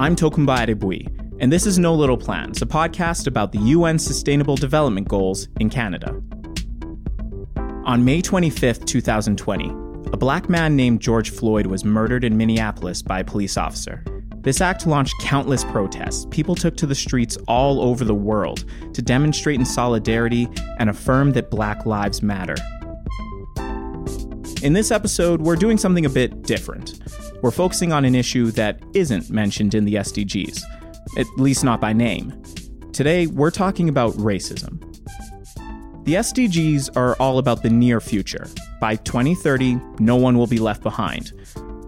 I'm Tokunbo Adegbuyi, and this is No Little Plans, a podcast about the UN Sustainable Development Goals in Canada. On May 25, 2020, a black man named George Floyd was murdered in Minneapolis by a police officer. This act launched countless protests. People took to the streets all over the world to demonstrate in solidarity and affirm that Black Lives Matter. In this episode, we're doing something a bit different. We're focusing on an issue that isn't mentioned in the SDGs, at least not by name. Today, we're talking about racism. The SDGs are all about the near future. By 2030, no one will be left behind.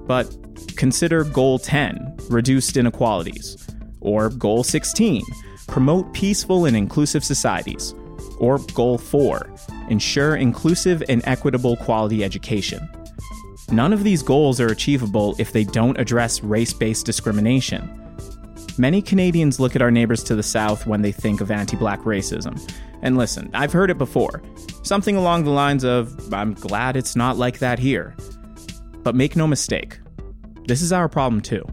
But consider Goal 10, reduced inequalities, or Goal 16, promote peaceful and inclusive societies, or Goal 4, ensure inclusive and equitable quality education. None of these goals are achievable if they don't address race based discrimination. Many Canadians look at our neighbors to the south when they think of anti black racism. And listen, I've heard it before. Something along the lines of, I'm glad it's not like that here. But make no mistake, this is our problem too.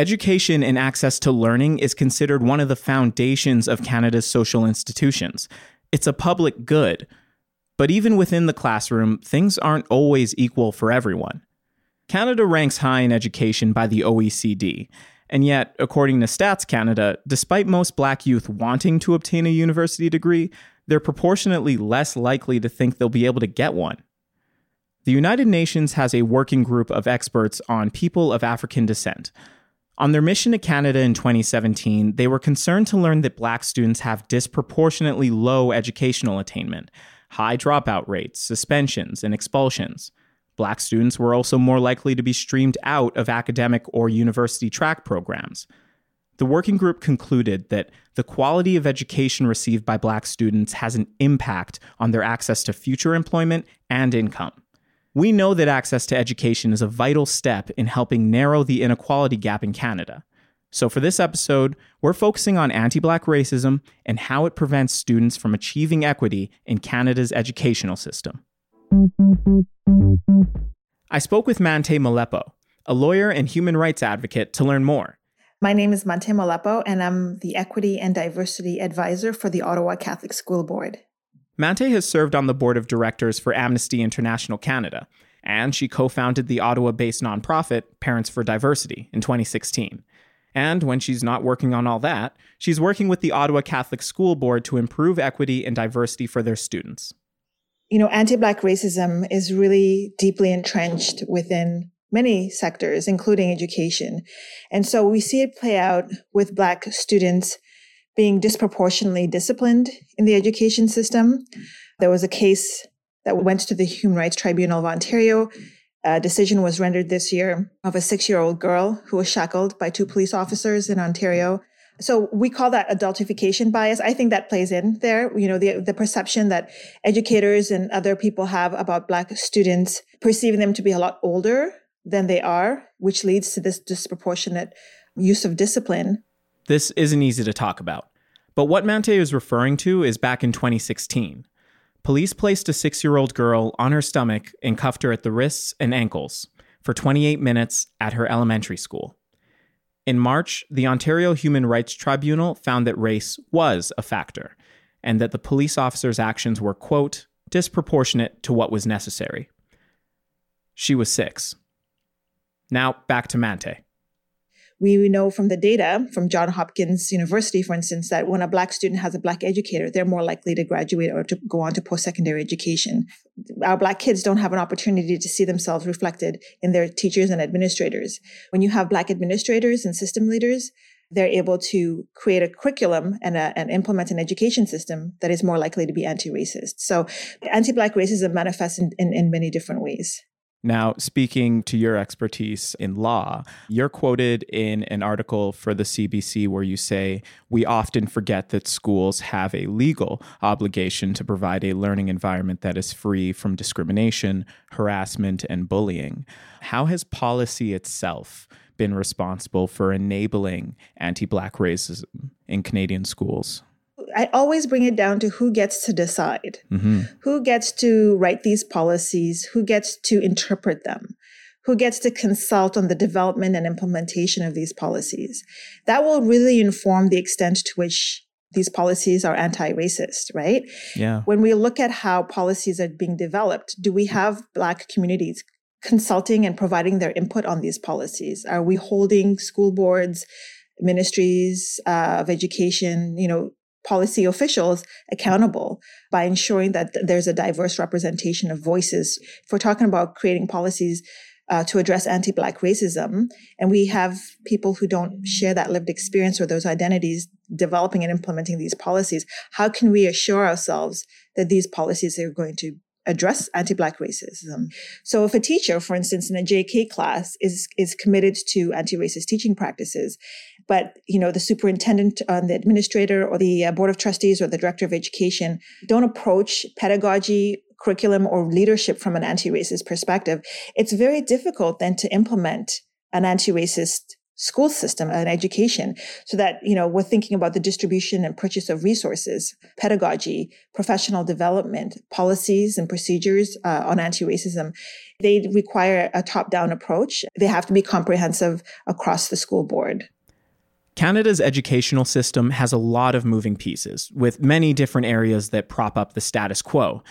Education and access to learning is considered one of the foundations of Canada's social institutions. It's a public good. But even within the classroom, things aren't always equal for everyone. Canada ranks high in education by the OECD, and yet, according to Stats Canada, despite most black youth wanting to obtain a university degree, they're proportionately less likely to think they'll be able to get one. The United Nations has a working group of experts on people of African descent on their mission to Canada in 2017, they were concerned to learn that black students have disproportionately low educational attainment, high dropout rates, suspensions, and expulsions. Black students were also more likely to be streamed out of academic or university track programs. The working group concluded that the quality of education received by black students has an impact on their access to future employment and income. We know that access to education is a vital step in helping narrow the inequality gap in Canada. So, for this episode, we're focusing on anti black racism and how it prevents students from achieving equity in Canada's educational system. I spoke with Mante Molepo, a lawyer and human rights advocate, to learn more. My name is Mante Molepo, and I'm the Equity and Diversity Advisor for the Ottawa Catholic School Board. Mante has served on the board of directors for Amnesty International Canada, and she co founded the Ottawa based nonprofit Parents for Diversity in 2016. And when she's not working on all that, she's working with the Ottawa Catholic School Board to improve equity and diversity for their students. You know, anti Black racism is really deeply entrenched within many sectors, including education. And so we see it play out with Black students being disproportionately disciplined in the education system. There was a case that went to the Human Rights Tribunal of Ontario. A decision was rendered this year of a six year old girl who was shackled by two police officers in Ontario. So we call that adultification bias. I think that plays in there. You know, the, the perception that educators and other people have about Black students, perceiving them to be a lot older than they are, which leads to this disproportionate use of discipline. This isn't easy to talk about. But what Mante is referring to is back in 2016. Police placed a six year old girl on her stomach and cuffed her at the wrists and ankles for 28 minutes at her elementary school. In March, the Ontario Human Rights Tribunal found that race was a factor and that the police officer's actions were, quote, disproportionate to what was necessary. She was six. Now, back to Mante. We know from the data from Johns Hopkins University, for instance, that when a Black student has a Black educator, they're more likely to graduate or to go on to post secondary education. Our Black kids don't have an opportunity to see themselves reflected in their teachers and administrators. When you have Black administrators and system leaders, they're able to create a curriculum and, a, and implement an education system that is more likely to be anti-racist. So anti-Black racism manifests in, in, in many different ways. Now, speaking to your expertise in law, you're quoted in an article for the CBC where you say, We often forget that schools have a legal obligation to provide a learning environment that is free from discrimination, harassment, and bullying. How has policy itself been responsible for enabling anti Black racism in Canadian schools? I always bring it down to who gets to decide, mm-hmm. who gets to write these policies, who gets to interpret them, who gets to consult on the development and implementation of these policies. That will really inform the extent to which these policies are anti-racist, right? Yeah. When we look at how policies are being developed, do we have black communities consulting and providing their input on these policies? Are we holding school boards, ministries uh, of education, you know, policy officials accountable by ensuring that there's a diverse representation of voices? If we're talking about creating policies uh, to address anti-black racism and we have people who don't share that lived experience or those identities developing and implementing these policies how can we assure ourselves that these policies are going to address anti-black racism. So if a teacher for instance in a jk class is is committed to anti-racist teaching practices but you know the superintendent and the administrator or the uh, board of trustees or the director of education don't approach pedagogy curriculum or leadership from an anti-racist perspective, it's very difficult then to implement an anti-racist school system and education so that you know we're thinking about the distribution and purchase of resources pedagogy professional development policies and procedures uh, on anti-racism. They require a top-down approach. They have to be comprehensive across the school board. Canada's educational system has a lot of moving pieces, with many different areas that prop up the status quo.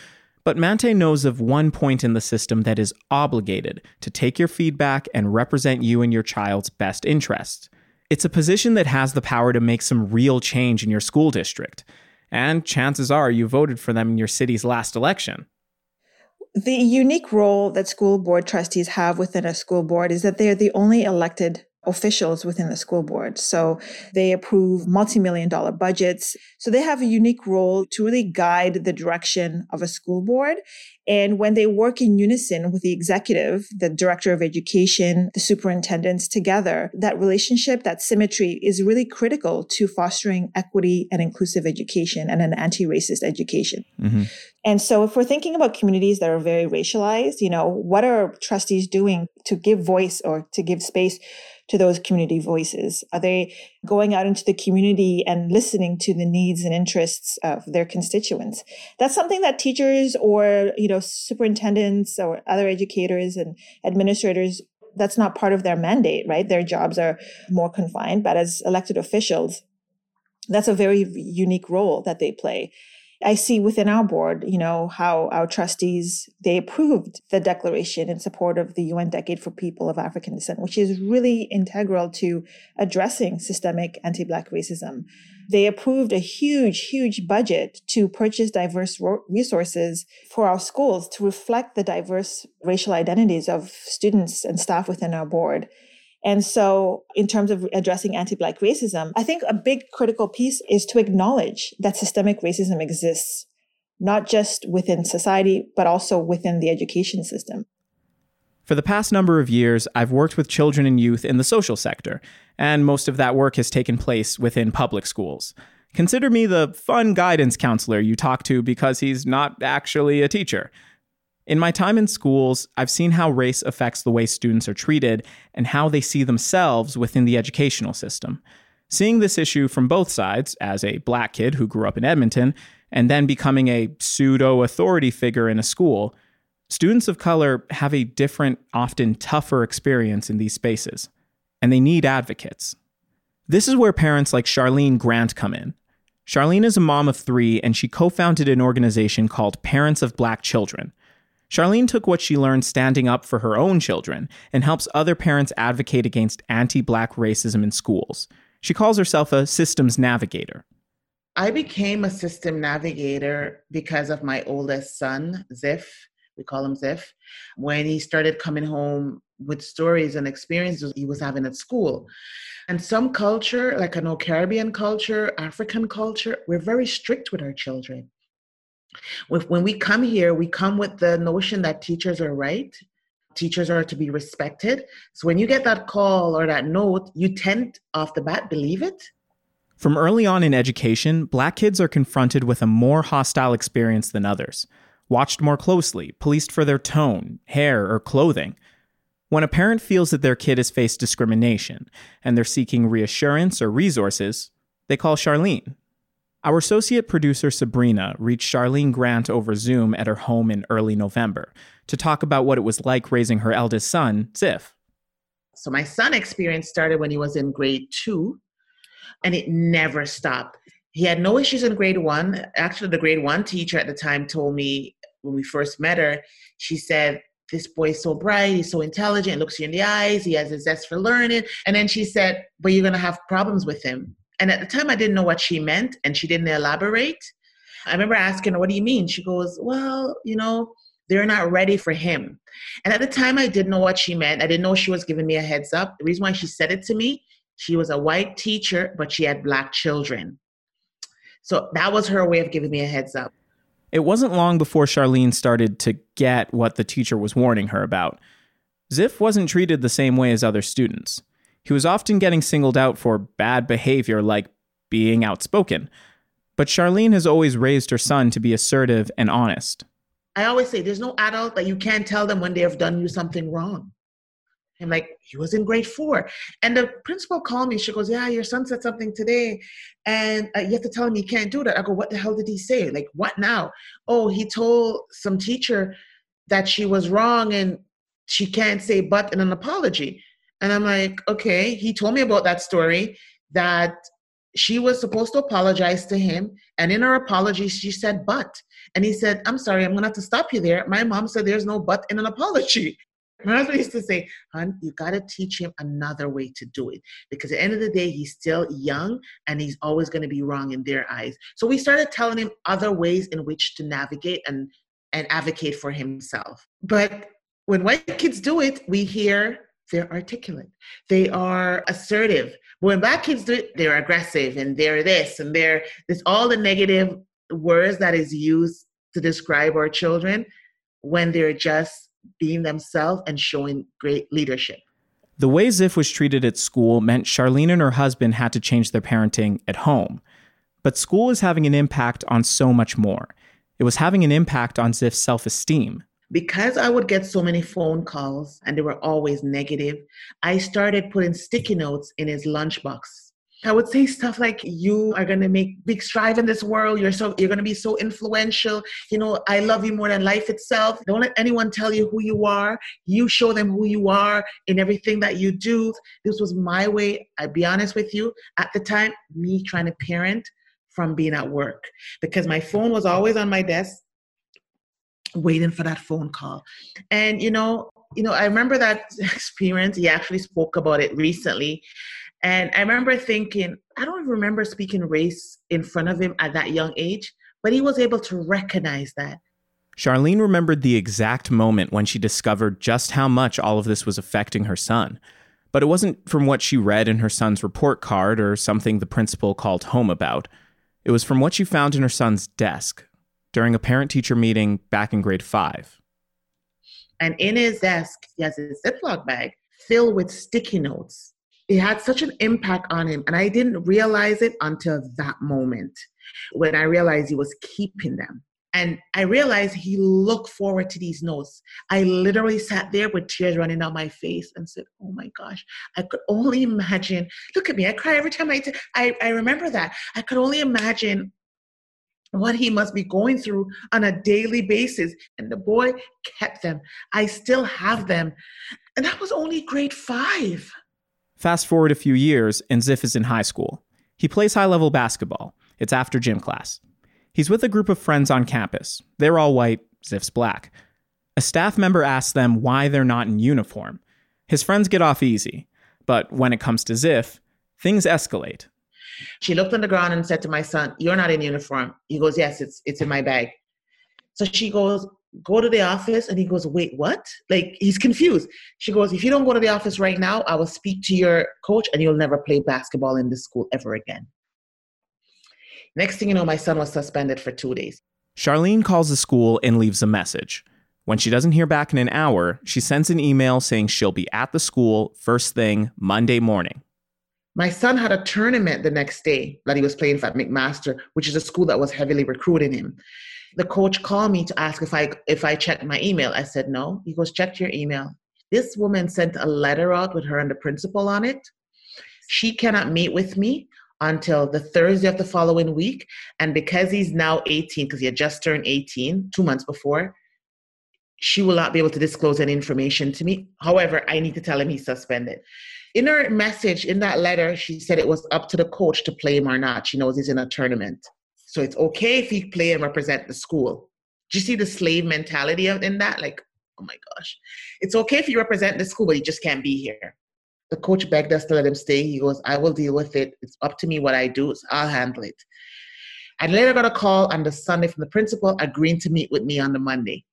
But Mante knows of one point in the system that is obligated to take your feedback and represent you and your child's best interests. It's a position that has the power to make some real change in your school district. And chances are you voted for them in your city's last election. The unique role that school board trustees have within a school board is that they are the only elected officials within the school board. So they approve multi-million dollar budgets. So they have a unique role to really guide the direction of a school board. And when they work in unison with the executive, the director of education, the superintendents together, that relationship, that symmetry is really critical to fostering equity and inclusive education and an anti-racist education. Mm-hmm. And so if we're thinking about communities that are very racialized, you know, what are trustees doing to give voice or to give space to those community voices? Are they going out into the community and listening to the needs and interests of their constituents? That's something that teachers or, you know, superintendents or other educators and administrators that's not part of their mandate, right? Their jobs are more confined, but as elected officials, that's a very unique role that they play. I see within our board, you know, how our trustees, they approved the declaration in support of the UN Decade for People of African Descent, which is really integral to addressing systemic anti-Black racism. They approved a huge, huge budget to purchase diverse resources for our schools to reflect the diverse racial identities of students and staff within our board. And so, in terms of addressing anti Black racism, I think a big critical piece is to acknowledge that systemic racism exists, not just within society, but also within the education system. For the past number of years, I've worked with children and youth in the social sector, and most of that work has taken place within public schools. Consider me the fun guidance counselor you talk to because he's not actually a teacher. In my time in schools, I've seen how race affects the way students are treated and how they see themselves within the educational system. Seeing this issue from both sides, as a black kid who grew up in Edmonton, and then becoming a pseudo authority figure in a school, students of color have a different, often tougher experience in these spaces, and they need advocates. This is where parents like Charlene Grant come in. Charlene is a mom of three, and she co founded an organization called Parents of Black Children Charlene took what she learned standing up for her own children and helps other parents advocate against anti black racism in schools. She calls herself a systems navigator. I became a system navigator because of my oldest son, Ziff. We call him Ziff. When he started coming home with stories and experiences he was having at school. And some culture, like I know Caribbean culture, African culture, we're very strict with our children when we come here, we come with the notion that teachers are right, teachers are to be respected. So when you get that call or that note, you tend off the bat believe it. From early on in education, black kids are confronted with a more hostile experience than others, watched more closely, policed for their tone, hair, or clothing. When a parent feels that their kid has faced discrimination and they're seeking reassurance or resources, they call Charlene Our associate producer Sabrina reached Charlene Grant over Zoom at her home in early November to talk about what it was like raising her eldest son, Ziff. So my son experience started when he was in grade two, and it never stopped. He had no issues in grade one. Actually, the grade one teacher at the time told me when we first met her, she said, This boy is so bright, he's so intelligent, looks you in the eyes, he has a zest for learning. And then she said, But you're gonna have problems with him. And at the time I didn't know what she meant and she didn't elaborate. I remember asking her, What do you mean? She goes, Well, you know, they're not ready for him. And at the time I didn't know what she meant. I didn't know she was giving me a heads up. The reason why she said it to me, she was a white teacher, but she had black children. So that was her way of giving me a heads up. It wasn't long before Charlene started to get what the teacher was warning her about. Ziff wasn't treated the same way as other students. He was often getting singled out for bad behavior like being outspoken. But Charlene has always raised her son to be assertive and honest. I always say there's no adult that you can't tell them when they have done you something wrong. I'm like, he was in grade four. And the principal called me. She goes, Yeah, your son said something today. And uh, you have to tell him you can't do that. I go, What the hell did he say? Like, what now? Oh, he told some teacher that she was wrong and she can't say but in an apology. And I'm like, Okay. He told me about that story that she was supposed to apologize to him. And in her apology, she said, but. And he said, I'm sorry, I'm going to have to stop you there. My mom said there's no but in an apology. My husband used to say, hon, you got to teach him another way to do it. Because at the end of the day, he's still young and he's always going to be wrong in their eyes. So we started telling him other ways in which to navigate and, and advocate for himself. But when white kids do it, we hear they're articulate, they are assertive. When black kids do it, they're aggressive and they're this and they're this, all the negative words that is used to describe our children when they're just being themselves and showing great leadership. The way Ziff was treated at school meant Charlene and her husband had to change their parenting at home. But school is having an impact on so much more. It was having an impact on Ziff's self esteem. Because I would get so many phone calls and they were always negative, I started putting sticky notes in his lunchbox I would say stuff like, "You are going to make big strive in this world. You're so you're going to be so influential. You know, I love you more than life itself. Don't let anyone tell you who you are. You show them who you are in everything that you do." This was my way. I'd be honest with you. At the time, me trying to parent from being at work because my phone was always on my desk, waiting for that phone call. And you know, you know, I remember that experience. He actually spoke about it recently and I remember thinking, I don't remember speaking race in front of him at that young age, but he was able to recognize that. Charlene remembered the exact moment when she discovered just how much all of this was affecting her son. But it wasn't from what she read in her son's report card or something the principal called home about. It was from what she found in her son's desk during a parent teacher meeting back in grade five. And in his desk, he has a Ziploc bag filled with sticky notes it had such an impact on him. And I didn't realize it until that moment when I realized he was keeping them. And I realized he looked forward to these notes. I literally sat there with tears running down my face and said, Oh my gosh, I could only imagine. Look at me, I cry every time I, t- I, I remember that. I could only imagine what he must be going through on a daily basis. And the boy kept them. I still have them. And that was only grade five. Fast forward a few years, and Ziff is in high school. He plays high level basketball. It's after gym class. He's with a group of friends on campus. They're all white, Ziff's black. A staff member asks them why they're not in uniform. His friends get off easy, but when it comes to Ziff, things escalate. She looked on the ground and said to my son, You're not in uniform. He goes, Yes, it's, it's in my bag. So she goes, go to the office and he goes wait what? Like he's confused. She goes if you don't go to the office right now i will speak to your coach and you'll never play basketball in this school ever again. Next thing you know my son was suspended for two days. Charlene calls the school and leaves a message. When she doesn't hear back in an hour she sends an email saying she'll be at the school first thing monday morning my son had a tournament the next day that he was playing for at mcmaster which is a school that was heavily recruiting him the coach called me to ask if I if I checked my email. I said no. He goes, check your email. This woman sent a letter out with her and the principal on it. She cannot meet with me until the Thursday of the following week. And because he's now 18, because he had just turned 18 two months before, she will not be able to disclose any information to me. However, I need to tell him he's suspended. In her message, in that letter, she said it was up to the coach to play him or not. She knows he's in a tournament. So it's okay if he play and represent the school. Do you see the slave mentality in that? Like, oh my gosh. It's okay if you represent the school, but you just can't be here. The coach begged us to let him stay. He goes, I will deal with it. It's up to me what I do. So I'll handle it. I later got a call on the Sunday from the principal agreeing to meet with me on the Monday.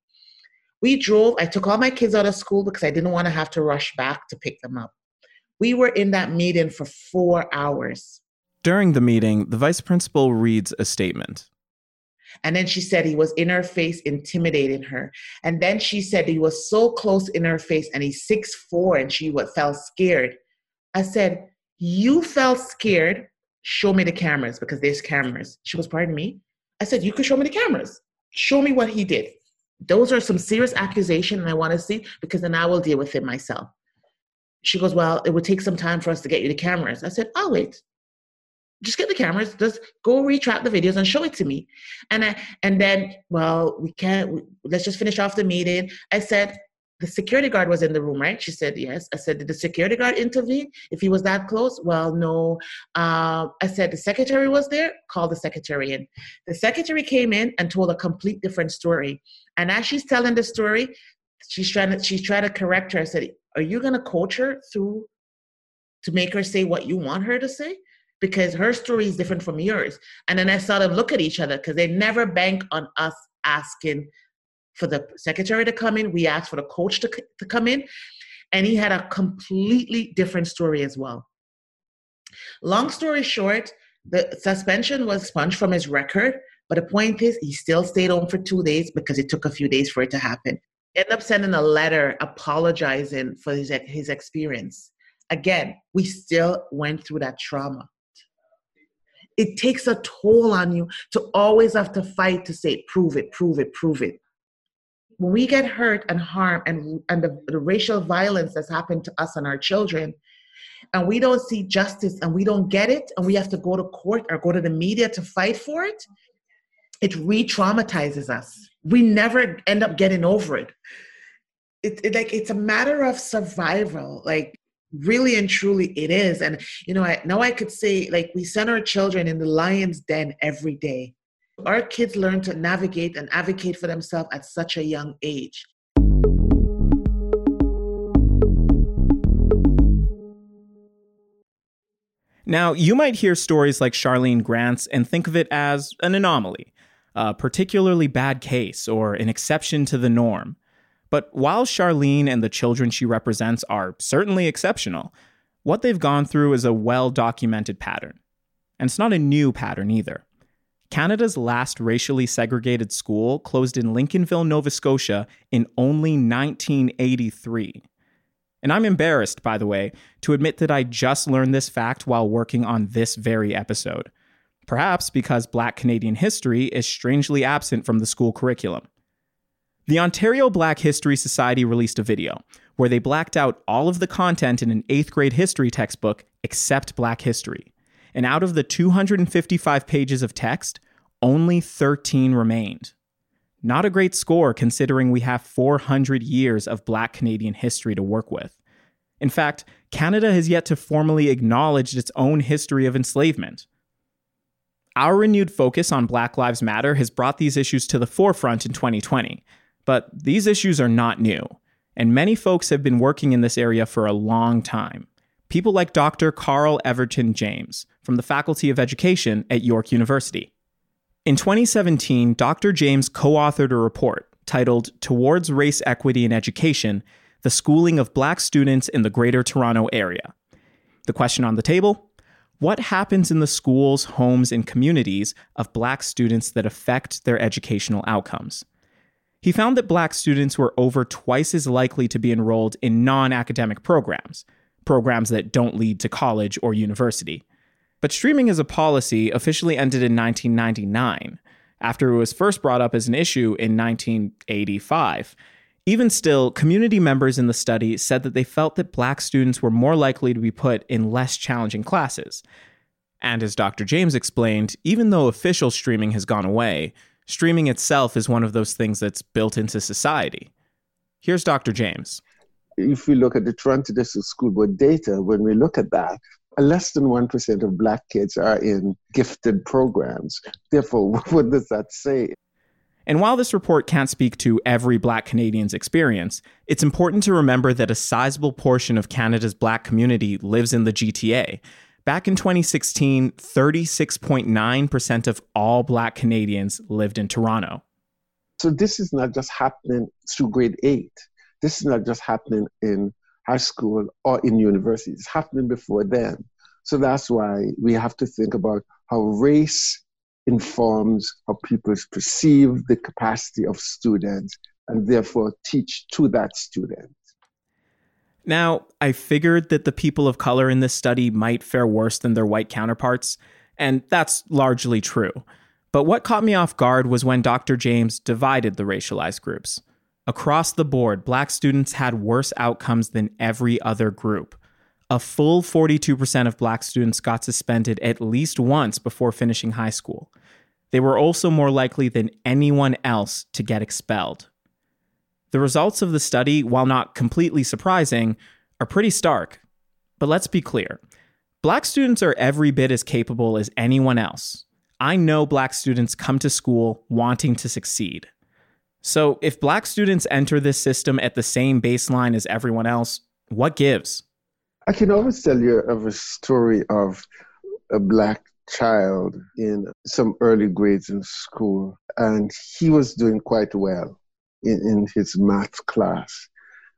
We drove, I took all my kids out of school because I didn't want to have to rush back to pick them up. We were in that meeting for four hours. During the meeting, the vice principal reads a statement. And then she said he was in her face, intimidating her. And then she said he was so close in her face and he's six four, and she what, felt scared. I said, You felt scared. Show me the cameras because there's cameras. She was, Pardon me? I said, You could show me the cameras. Show me what he did. Those are some serious accusations, and I want to see because then I will deal with it myself. She goes, Well, it would take some time for us to get you the cameras. I said, I'll wait. Just get the cameras, just go retrap the videos and show it to me. And I and then, well, we can't let's just finish off the meeting. I said, the security guard was in the room, right? She said, yes. I said, did the security guard intervene if he was that close? Well, no. Uh, I said, the secretary was there? Call the secretary in. The secretary came in and told a complete different story. And as she's telling the story, she's trying to, she's trying to correct her. I said, are you going to coach her through to make her say what you want her to say? Because her story is different from yours. And then I saw them look at each other because they never bank on us asking for the secretary to come in. We asked for the coach to, to come in. And he had a completely different story as well. Long story short, the suspension was expunged from his record. But the point is, he still stayed home for two days because it took a few days for it to happen. Ended up sending a letter apologizing for his, his experience. Again, we still went through that trauma. It takes a toll on you to always have to fight to say, prove it, prove it, prove it when we get hurt and harm and, and the, the racial violence that's happened to us and our children, and we don't see justice and we don't get it, and we have to go to court or go to the media to fight for it, it re traumatizes us. We never end up getting over it. It, it. Like it's a matter of survival. Like really and truly it is and you know I, now i could say like we send our children in the lion's den every day our kids learn to navigate and advocate for themselves at such a young age. Now, you might hear stories like Charlene Grant's and think of it as an anomaly, a particularly bad case, or an exception to the norm. But while Charlene and the children she represents are certainly exceptional, what they've gone through is a well documented pattern. And it's not a new pattern either. Canada's last racially segregated school closed in Lincolnville, Nova Scotia in only 1983. And I'm embarrassed, by the way, to admit that I just learned this fact while working on this very episode. Perhaps because Black Canadian history is strangely absent from the school curriculum. The Ontario Black History Society released a video where they blacked out all of the content in an eighth grade history textbook except Black history and out of the 255 pages of text, only 13 remained. Not a great score considering we have 400 years of Black Canadian history to work with. In fact, Canada has yet to formally acknowledge its own history of enslavement. Our renewed focus on Black Lives Matter has brought these issues to the forefront in 2020, but these issues are not new, and many folks have been working in this area for a long time people like Dr. Carl Everton James from the Faculty of Education at York University. In 2017, Dr. James co authored a report titled Towards Race Equity in Education The Schooling of Black Students in the Greater Toronto Area. The question on the table What happens in the schools, homes, and communities of Black students that affect their educational outcomes? He found that Black students were over twice as likely to be enrolled in non academic programs, programs that don't lead to college or university. But streaming as a policy officially ended in 1999, after it was first brought up as an issue in 1985. Even still, community members in the study said that they felt that black students were more likely to be put in less challenging classes. And as Dr. James explained, even though official streaming has gone away, streaming itself is one of those things that's built into society. Here's Dr. James. If we look at the Toronto District School Board data, when we look at that, less than 1% of Black kids are in gifted programs. Therefore, what does that say? And while this report can't speak to every Black Canadian's experience, it's important to remember that a sizable portion of Canada's Black community lives in the GTA. Back in 2016, 36.9% of all Black Canadians lived in Toronto. So this is not just happening through grade eight. This is not just happening in high school or in university. It's happening before then. So that's why we have to think about how race informs how people perceive the capacity of students and therefore teach to that student. Now, I figured that the people of color in this study might fare worse than their white counterparts, and that's largely true. But what caught me off guard was when Dr. James divided the racialized groups. Across the board, black students had worse outcomes than every other group. A full 42% of black students got suspended at least once before finishing high school. They were also more likely than anyone else to get expelled. The results of the study, while not completely surprising, are pretty stark. But let's be clear black students are every bit as capable as anyone else. I know black students come to school wanting to succeed. So if black students enter this system at the same baseline as everyone else, what gives? I can always tell you of a story of a black child in some early grades in school, and he was doing quite well in, in his math class.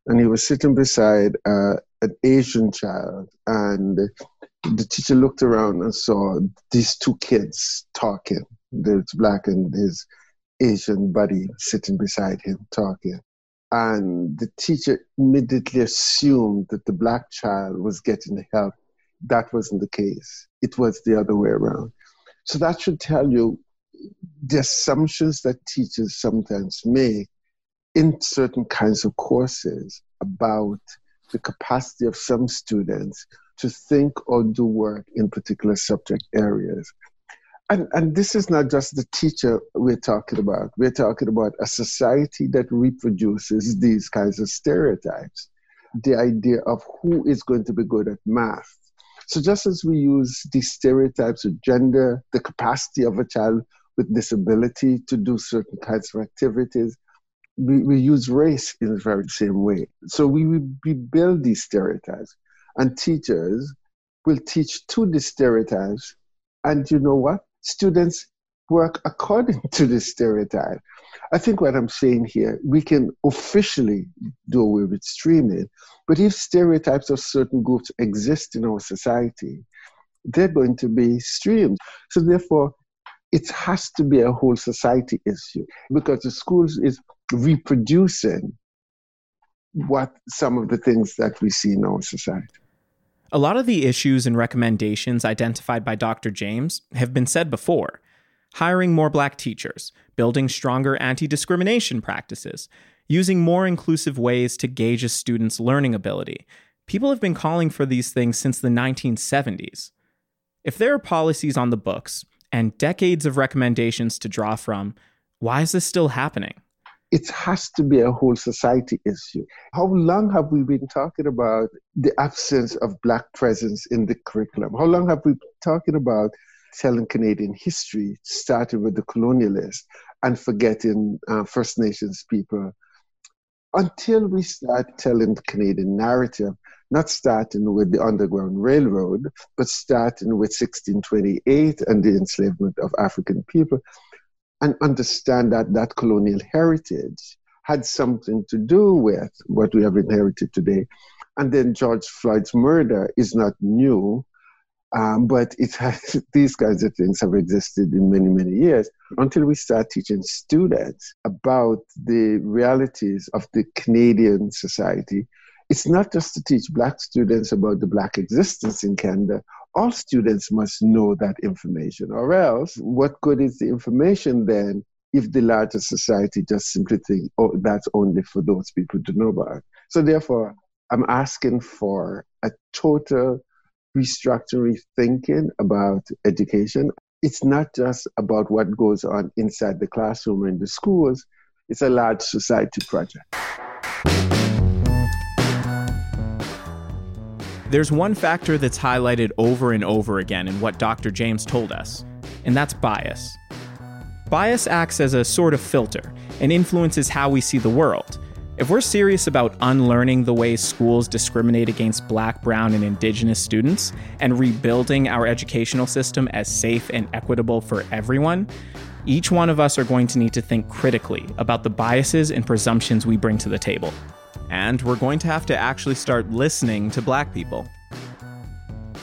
And he was sitting beside uh, an Asian child, and the teacher looked around and saw these two kids talking. There's black and his Asian buddy sitting beside him talking. And the teacher immediately assumed that the black child was getting help. That wasn't the case. It was the other way around. So that should tell you the assumptions that teachers sometimes make in certain kinds of courses about the capacity of some students to think or do work in particular subject areas and, and this is not just the teacher we're talking about. We're talking about a society that reproduces these kinds of stereotypes. The idea of who is going to be good at math. So, just as we use these stereotypes of gender, the capacity of a child with disability to do certain kinds of activities, we, we use race in the very same way. So, we, we build these stereotypes, and teachers will teach to the stereotypes. And you know what? Students work according to this stereotype. I think what I'm saying here, we can officially do away with streaming, but if stereotypes of certain groups exist in our society, they're going to be streamed. So therefore, it has to be a whole society issue because the schools is reproducing what some of the things that we see in our society. A lot of the issues and recommendations identified by Dr. James have been said before hiring more black teachers, building stronger anti discrimination practices, using more inclusive ways to gauge a student's learning ability. People have been calling for these things since the 1970s. If there are policies on the books and decades of recommendations to draw from, why is this still happening? It has to be a whole society issue. How long have we been talking about the absence of Black presence in the curriculum? How long have we been talking about telling Canadian history, starting with the colonialists and forgetting uh, First Nations people? Until we start telling the Canadian narrative, not starting with the Underground Railroad, but starting with 1628 and the enslavement of African people, and understand that that colonial heritage had something to do with what we have inherited today. And then George Floyd's murder is not new, um, but it has, these kinds of things have existed in many, many years until we start teaching students about the realities of the Canadian society. It's not just to teach Black students about the Black existence in Canada, all students must know that information, or else, what good is the information then if the larger society just simply think, oh, that's only for those people to know about? So, therefore, I'm asking for a total restructuring thinking about education. It's not just about what goes on inside the classroom or in the schools, it's a large society project. There's one factor that's highlighted over and over again in what Dr. James told us, and that's bias. Bias acts as a sort of filter and influences how we see the world. If we're serious about unlearning the ways schools discriminate against black, brown, and indigenous students and rebuilding our educational system as safe and equitable for everyone, each one of us are going to need to think critically about the biases and presumptions we bring to the table. And we're going to have to actually start listening to black people.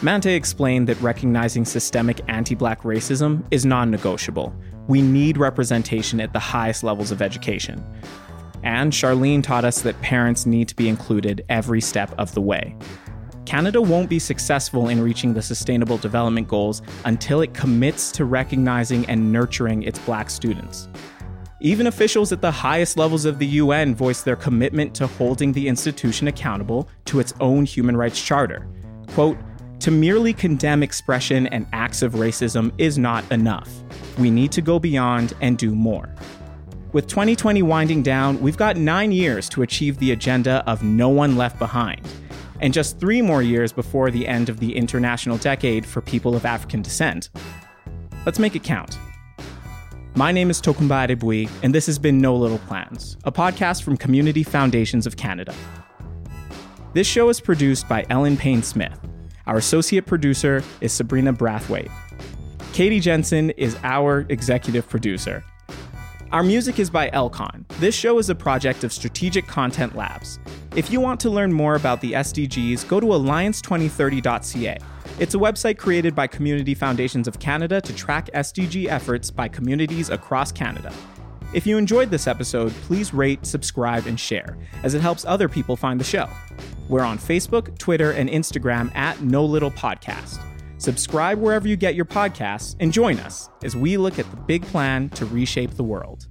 Mante explained that recognizing systemic anti black racism is non negotiable. We need representation at the highest levels of education. And Charlene taught us that parents need to be included every step of the way. Canada won't be successful in reaching the Sustainable Development Goals until it commits to recognizing and nurturing its black students. Even officials at the highest levels of the UN voiced their commitment to holding the institution accountable to its own human rights charter. Quote, to merely condemn expression and acts of racism is not enough. We need to go beyond and do more. With 2020 winding down, we've got nine years to achieve the agenda of no one left behind, and just three more years before the end of the international decade for people of African descent. Let's make it count. My name is Tokunbo Adegbuyi, and this has been No Little Plans, a podcast from Community Foundations of Canada. This show is produced by Ellen Payne Smith. Our associate producer is Sabrina Brathwaite. Katie Jensen is our executive producer. Our music is by Elcon. This show is a project of Strategic Content Labs. If you want to learn more about the SDGs, go to alliance2030.ca. It's a website created by Community Foundations of Canada to track SDG efforts by communities across Canada. If you enjoyed this episode, please rate, subscribe, and share, as it helps other people find the show. We're on Facebook, Twitter, and Instagram at No Little Podcast. Subscribe wherever you get your podcasts and join us as we look at the big plan to reshape the world.